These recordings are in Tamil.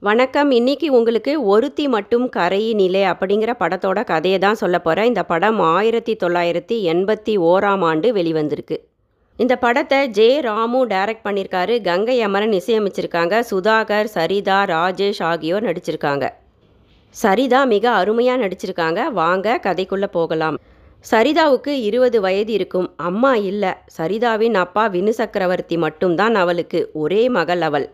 வணக்கம். இன்னைக்கு உங்களுக்கு ஒருத்தி மட்டும் கரையினிலே அப்படிங்கிற படத்தோட கதையை தான் சொல்ல போகிறேன் இந்த படம் ஆயிரத்தி தொள்ளாயிரத்தி எண்பத்தி ஓராம் ஆண்டு வெளிவந்திருக்கு. இந்த படத்தை ஜே. ராமு டைரக்ட் பண்ணியிருக்காரு. கங்கை அமரன் இசையமைச்சிருக்காங்க. சுதாகர் சரிதா ராஜேஷ் ஆகியோர் நடிச்சிருக்காங்க. சரிதா மிக அருமையாக நடிச்சிருக்காங்க. வாங்க கதைக்குள்ளே போகலாம். சரிதாவுக்கு இருபது வயது இருக்கும். அம்மா இல்லை. சரிதாவின் அப்பா வினு சக்கரவர்த்தி மட்டும்தான் அவளுக்கு. ஒரே மகள் அவள்.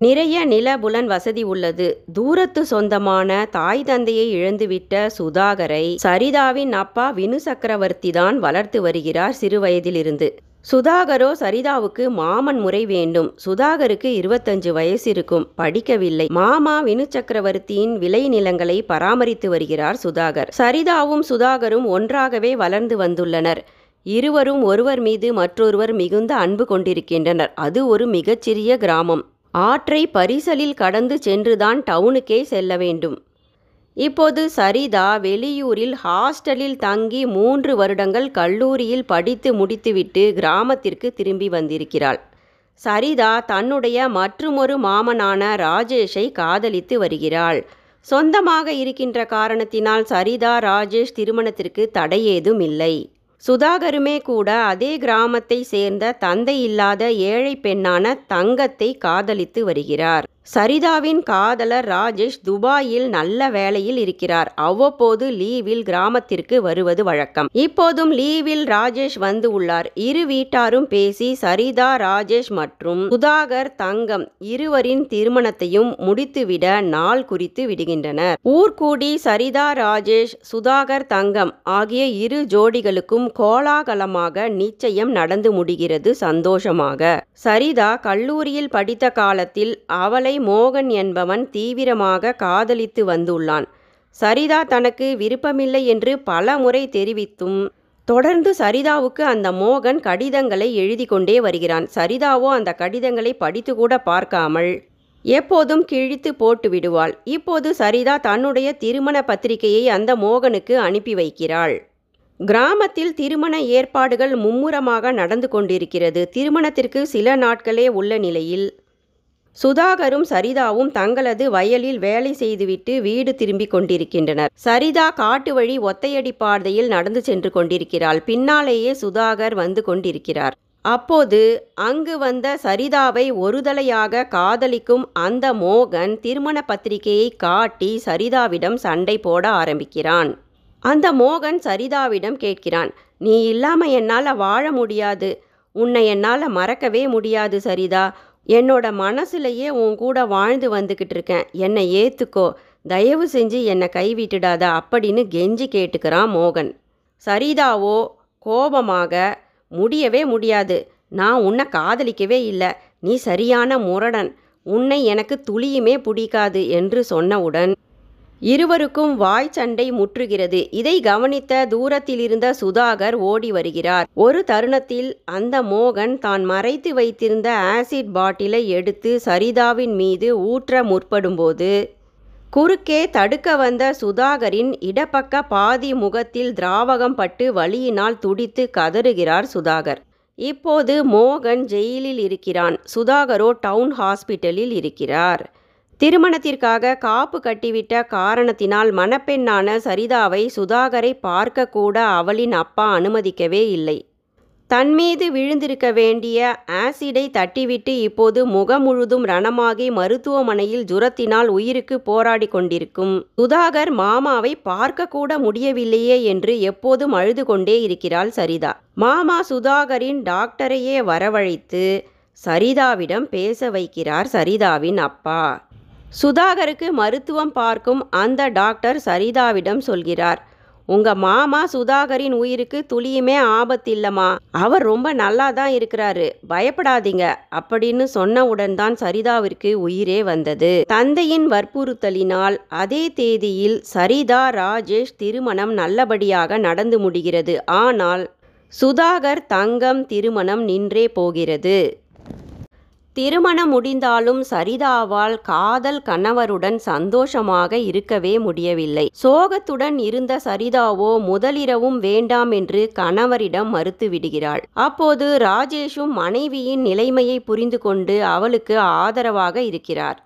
நிறைய நிலபுலன் வசதி உள்ளது. தூரத்து சொந்தமான தாய் தந்தையை இழந்துவிட்ட சுதாகரை சரிதாவின் அப்பா வினு சக்கரவர்த்தி தான் வளர்த்து வருகிறார் சிறுவயதிலிருந்து சுதாகரோ சரிதாவுக்கு மாமன் முறை வேண்டும். சுதாகருக்கு இருபத்தஞ்சு வயசு இருக்கும். படிக்கவில்லை. மாமா வினு சக்கரவர்த்தியின் விளை நிலங்களை பராமரித்து வருகிறார் சுதாகர். சரிதாவும் சுதாகரும் ஒன்றாகவே வளர்ந்து வந்துள்ளனர். இருவரும் ஒருவர் மீது மற்றொருவர் மிகுந்த அன்பு கொண்டிருக்கின்றனர். அது ஒரு மிகச்சிறிய கிராமம். ஆற்றை பரிசலில் கடந்து சென்றுதான் டவுனுக்கே செல்ல வேண்டும். இப்போது சரிதா வெளியூரில் ஹாஸ்டலில் தங்கி மூன்று வருடங்கள் கல்லூரியில் படித்து முடித்துவிட்டு கிராமத்திற்கு திரும்பி வந்திருக்கிறாள். சரிதா தன்னுடைய மற்றுமொரு மாமனான ராஜேஷை காதலித்து வருகிறாள். சொந்தமாக இருக்கின்ற காரணத்தினால் சரிதா ராஜேஷ் திருமணத்திற்கு தடையேதும் இல்லை. சுதாகருமே கூட அதே கிராமத்தை சேர்ந்த தந்தை இல்லாத ஏழை பெண்ணான தங்கத்தை காதலித்து வருகிறார். சரிதாவின் காதலர் ராஜேஷ் துபாயில் நல்ல வேலையில் இருக்கிறார். அவ்வப்போது லீவில் கிராமத்திற்கு வருவது வழக்கம். இப்போதும் லீவில் ராஜேஷ் வந்து உள்ளார். இரு வீட்டாரும் பேசி சரிதா ராஜேஷ் மற்றும் சுதாகர் தங்கம் இருவரின் திருமணத்தையும் முடித்துவிட நாள் குறித்து விடுகின்றனர். ஊர்கூடி சரிதா ராஜேஷ் சுதாகர் தங்கம் ஆகிய இரு ஜோடிகளுக்கும் கோலாகலமாக நிச்சயம் நடந்து முடிகிறது சந்தோஷமாக. சரிதா கல்லூரியில் படித்த காலத்தில் அவளை மோகன் என்பவன் தீவிரமாக காதலித்து வந்துள்ளான். சரிதா தனக்கு விருப்பமில்லை என்று பல முறை தெரிவித்தும் தொடர்ந்து சரிதாவுக்கு அந்த மோகன் கடிதங்களை எழுதி கொண்டே வருகிறான். சரிதாவோ அந்த கடிதங்களை படித்து கூட பார்க்காமல் எப்போதும் கிழித்து போட்டு விடுவாள். இப்போது சரிதா தன்னுடைய திருமண பத்திரிகையை அந்த மோகனுக்கு அனுப்பி வைக்கிறாள். கிராமத்தில் திருமண ஏற்பாடுகள் மும்முரமாக நடந்து கொண்டிருக்கிறது. திருமணத்திற்கு சில நாட்களே உள்ள நிலையில் சுதாகரும் சரிதாவும் தங்களது வயலில் வேலை செய்துவிட்டு வீடு திரும்பிக் கொண்டிருக்கின்றனர். சரிதா காட்டு வழி ஒத்தையடி பாதையில் நடந்து சென்று கொண்டிருக்கிறாள். பின்னாலேயே சுதாகர் வந்து கொண்டிருக்கிறார். அப்போது அங்கு வந்த சரிதாவை ஒருதலையாக காதலிக்கும் அந்த மோகன் திருமண பத்திரிகையை காட்டி சரிதாவிடம் சண்டை போட ஆரம்பிக்கிறான். அந்த மோகன் சரிதாவிடம் கேட்கிறான் நீ இல்லாம என்னால் வாழ முடியாது. உன்னை என்னால் மறக்கவே முடியாது சரிதா. என்னோட மனசுலையே உன் கூட வாழ்ந்து வந்துக்கிட்டு இருக்கேன். என்னை ஏற்றுக்கோ தயவு செஞ்சு என்னை கைவிட்டுடாத அப்படின்னு கெஞ்சி கேட்டுக்கிறான் மோகன். சரிதாவோ? கோபமாக. முடியவே முடியாது. நான் உன்னை காதலிக்கவே இல்லை. நீ சரியான முரடன். உன்னை எனக்கு துளியுமே பிடிக்காது என்று சொன்னவுடன் இருவருக்கும் வாய் சண்டை முற்றுகிறது. இதை கவனித்த தூரத்திலிருந்த சுதாகர் ஓடி வருகிறார். ஒரு தருணத்தில் அந்த மோகன் தான் மறைத்து வைத்திருந்த ஆசிட் பாட்டிலை எடுத்து சரிதாவின் மீது ஊற்ற முற்படும்போது குறுக்கே தடுக்க வந்த சுதாகரின் இடப்பக்க பாதி முகத்தில் திராவகம் பட்டு வலியினால் துடித்து கதறுகிறார் சுதாகர். இப்போது மோகன் ஜெயிலில் இருக்கிறான். சுதாகரோ டவுன் ஹாஸ்பிட்டலில் இருக்கிறார். திருமணத்திற்காக காப்பு கட்டிவிட்ட காரணத்தினால் மணப்பெண்ணான சரிதாவை சுதாகரை பார்க்கக்கூட அவளின் அப்பா அனுமதிக்கவே இல்லை. தன் மீது விழுந்திருக்க வேண்டிய ஆசிடை தட்டிவிட்டு இப்போது முகம் முழுதும் ரணமாகி மருத்துவமனையில் ஜுரத்தினால் உயிருக்கு போராடி கொண்டிருக்கும் சுதாகர் மாமாவை பார்க்கக்கூட முடியவில்லையே என்று எப்போதும் அழுது கொண்டே இருக்கிறாள் சரிதா. மாமா சுதாகரின் டாக்டரையே வரவழைத்து சரிதாவிடம் பேச வைக்கிறார் சரிதாவின் அப்பா. சுதாகருக்கு மருத்துவம் பார்க்கும் அந்த டாக்டர் சரிதாவிடம் சொல்கிறார் உங்க மாமா சுதாகரின் உயிருக்கு துளியுமே ஆபத்தில்லம்மா. அவர் ரொம்ப நல்லா தான் இருக்கிறாரு. பயப்படாதீங்க அப்படின்னு சொன்னவுடன் தான் சரிதாவிற்கு உயிரே வந்தது. தந்தையின் வற்புறுத்தலினால் அதே தேதியில் சரிதா ராஜேஷ் திருமணம் நல்லபடியாக நடந்து முடிகிறது. ஆனால் சுதாகர் தங்கம் திருமணம் நின்றே போகிறது. திருமணம் முடிந்தாலும் சரிதாவால் காதல் கணவருடன் சந்தோஷமாக இருக்கவே முடியவில்லை. சோகத்துடன் இருந்த சரிதாவோ முதலிரவும் வேண்டாம் என்று கணவரிடம் மறுத்துவிடுகிறாள் அப்போது ராஜேஷும் மனைவியின் நிலைமையை புரிந்து கொண்டு அவளுக்கு ஆதரவாக இருக்கிறார்.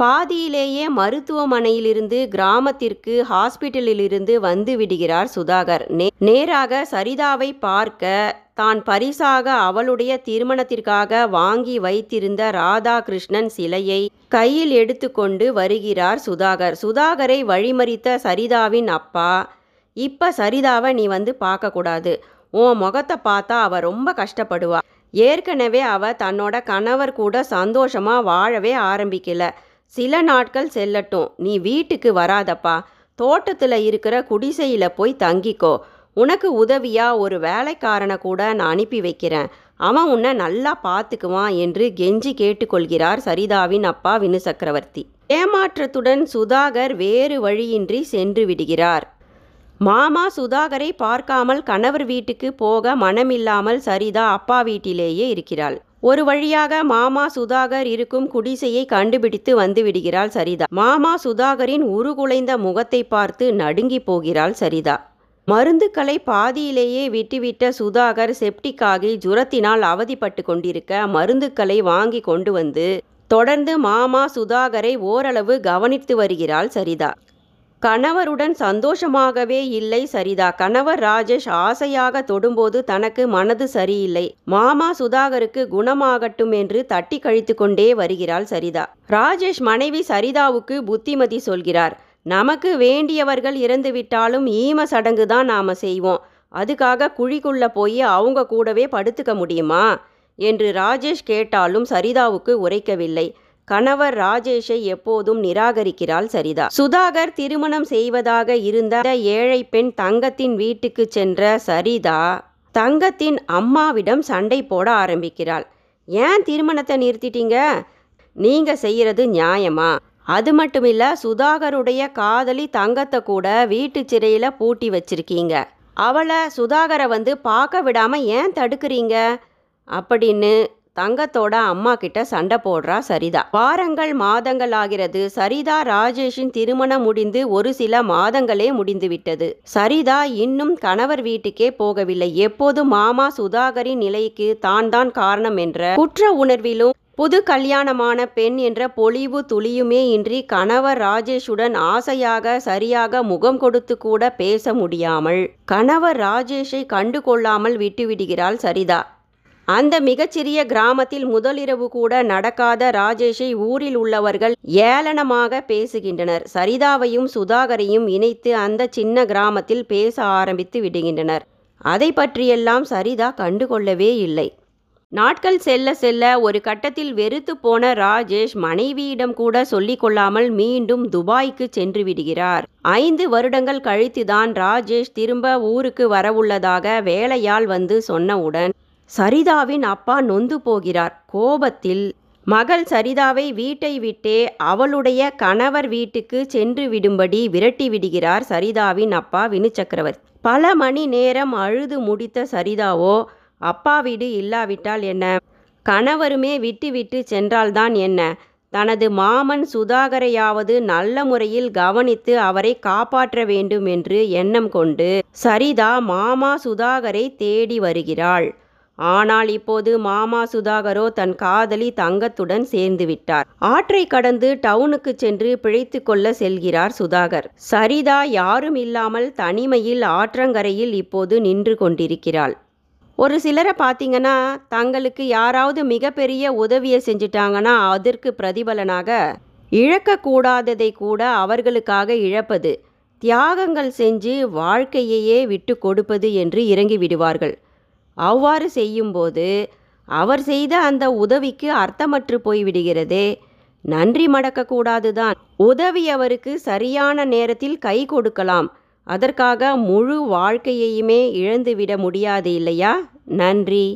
பாதியிலேயே மருத்துவமனையிலிருந்து கிராமத்திற்கு ஹாஸ்பிட்டலிலிருந்து வந்து விடுகிறார் சுதாகர். நே நேராக சரிதாவை பார்க்க தான் பரிசாக அவளுடைய திருமணத்திற்காக வாங்கி வைத்திருந்த ராதாகிருஷ்ணன் சிலையை கையில் எடுத்துக்கொண்டு வருகிறார் சுதாகர். சுதாகரை வழிமறித்த சரிதாவின் அப்பா இப்ப சரிதாவை நீ வந்து பார்க்கக்கூடாது. உன் முகத்தை பார்த்தா அவ ரொம்ப கஷ்டப்படுவா. ஏற்கனவே அவ தன்னோட கணவர் கூட சந்தோஷமா வாழவே ஆரம்பிக்கல. சில நாட்கள் செல்லட்டும். நீ வீட்டுக்கு வராதப்பா. தோட்டத்தில் இருக்கிற குடிசையில் போய் தங்கிக்கோ. உனக்கு உதவியா ஒரு வேலைக்காரனை கூட நான் அனுப்பி வைக்கிறேன். அவன் உன்னை நல்லா பார்த்துக்குவான் என்று கெஞ்சி கேட்டுக்கொள்கிறார் சரிதாவின் அப்பா வினு சக்கரவர்த்தி ஏமாற்றத்துடன் சுதாகர் வேறு வழியின்றி சென்று விடுகிறார். மாமா சுதாகரை பார்க்காமல் கணவர் வீட்டுக்கு போக மனமில்லாமல் சரிதா அப்பா வீட்டிலேயே இருக்கிறாள். ஒரு வழியாக மாமா சுதாகர் இருக்கும் குடிசையை கண்டுபிடித்து வந்து விடுகிறாள் சரிதா. மாமா சுதாகரின் உருகுலைந்த முகத்தை பார்த்து நடுங்கி போகிறாள் சரிதா. மருந்துக்களை பாதியிலேயே விட்டுவிட்ட சுதாகர் செப்டிக்காகி ஜுரத்தினால் அவதிப்பட்டு கொண்டிருக்க மருந்துக்களை வாங்கி கொண்டு வந்து தொடர்ந்து மாமா சுதாகரை ஓரளவு கவனித்து வருகிறாள் சரிதா. கணவருடன் சந்தோஷமாகவே இல்லை சரிதா. கணவர் ராஜேஷ் ஆசையாக தொடும்போது தனக்கு மனது சரியில்லை. மாமா சுதாகருக்கு குணமாகட்டும் என்று தட்டி கழித்து கொண்டே வருகிறாள் சரிதா. ராஜேஷ் மனைவி சரிதாவுக்கு புத்திமதி சொல்கிறார். நமக்கு வேண்டியவர்கள் இறந்துவிட்டாலும் ஈம சடங்கு தான் நாம செய்வோம். அதுக்காக குழிக்குள்ள போய் அவங்க கூடவே படுத்துக்க முடியுமா? என்று ராஜேஷ் கேட்டாலும் சரிதாவுக்கு உரைக்கவில்லை. கணவர் ராஜேஷை எப்போதும் நிராகரிக்கிறாள் சரிதா. சுதாகர் திருமணம் செய்வதாக இருந்த ஏழை பெண் தங்கத்தின் வீட்டுக்கு சென்ற சரிதா தங்கத்தின் அம்மாவிடம் சண்டை போட ஆரம்பிக்கிறாள். ஏன் திருமணத்தை நிறுத்திட்டீங்க? நீங்க செய்யறது நியாயமா? அது மட்டும் இல்ல சுதாகருடைய காதலி தங்கத்தை கூட வீட்டு சிறையில பூட்டி வச்சிருக்கீங்க. அவளை சுதாகரை வந்து பார்க்க விடாம ஏன் தடுக்கிறீங்க? அப்படின்னு தங்கத்தோட அம்மா கிட்ட சண்டை போடுறா சரிதா. வாரங்கள் மாதங்கள் ஆகிறது. சரிதா ராஜேஷின் திருமணம் முடிந்து ஒரு சில மாதங்களே முடிந்து விட்டது. சரிதா இன்னும் கணவர் வீட்டுக்கே போகவில்லை. எப்போது மாமா சுதாகரின் நிலைக்கு தான் தான் காரணம் என்ற குற்ற உணர்விலும் புது கல்யாணமான பெண் என்ற பொலிவு துளியுமே இன்றி கணவர் ராஜேஷுடன் ஆசையாக சரியாக முகம் கொடுத்து கூட பேச முடியாமல் கணவர் ராஜேஷை கண்டு கொள்ளாமல் விட்டுவிடுகிறாள் சரிதா. அந்த மிகச்சிறிய கிராமத்தில் முதலிரவு கூட நடக்காத ராஜேஷை ஊரில் உள்ளவர்கள் ஏளனமாக பேசுகின்றனர். சரிதாவையும் சுதாகரையும் இணைத்து அந்த சின்ன கிராமத்தில் பேச ஆரம்பித்து விடுகின்றனர். அதை பற்றியெல்லாம் சரிதா கண்டுகொள்ளவே இல்லை. நாட்கள் செல்ல செல்ல ஒரு கட்டத்தில் வெறுத்து போன ராஜேஷ் மனைவியிடம் கூட சொல்லிக் கொள்ளாமல் மீண்டும் துபாய்க்கு சென்று விடுகிறார். ஐந்து வருடங்கள் கழித்துதான் ராஜேஷ் திரும்ப ஊருக்கு வரவுள்ளதாக வேலையால் வந்து சொன்னவுடன் சரிதாவின் அப்பா நொந்து போகிறார். கோபத்தில் மகள் சரிதாவை வீட்டை விட்டே அவளுடைய கணவர் வீட்டுக்கு சென்று விடும்படி விரட்டி விடுகிறார் சரிதாவின் அப்பா வினு சக்கரவர்த்தி பல மணி நேரம் அழுது முடித்த சரிதாவோ அப்பா வீடு இல்லாவிட்டால் என்ன? கணவருமே விட்டு விட்டு சென்றால்தான் என்ன? தனது மாமன் சுதாகரையாவது நல்ல முறையில் கவனித்து அவரை காப்பாற்ற வேண்டும் என்று எண்ணம் கொண்டு சரிதா மாமா சுதாகரை தேடி வருகிறாள். ஆனால் இப்போது மாமா சுதாகரோ தன் காதலி தங்கத்துடன் சேர்ந்து விட்டார். ஆற்றை கடந்து டவுனுக்கு சென்று பிழைத்து கொள்ள செல்கிறார் சுதாகர். சரிதா யாரும் இல்லாமல் தனிமையில் ஆற்றங்கரையில் இப்போது நின்று கொண்டிருக்கிறாள். ஒரு சிலரை பார்த்தீங்கன்னா தங்களுக்கு யாராவது மிகப்பெரிய உதவியை செஞ்சிட்டாங்கன்னா அதற்கு பிரதிபலனாக இழக்கக்கூடாததை கூட அவர்களுக்காக இழப்பது தியாகங்கள் செஞ்சு வாழ்க்கையையே விட்டு கொடுப்பது என்று இறங்கி விடுவார்கள் அவ்வாறு செய்யும்போது அவர் செய்த அந்த உதவிக்கு அர்த்தமற்று போய்விடுகிறதே. நன்றி மடக்கக்கூடாதுதான். உதவியவருக்கு சரியான நேரத்தில் கை கொடுக்கலாம். அதற்காக முழு வாழ்க்கையையுமே இழந்துவிட முடியாது இல்லையா? நன்றி.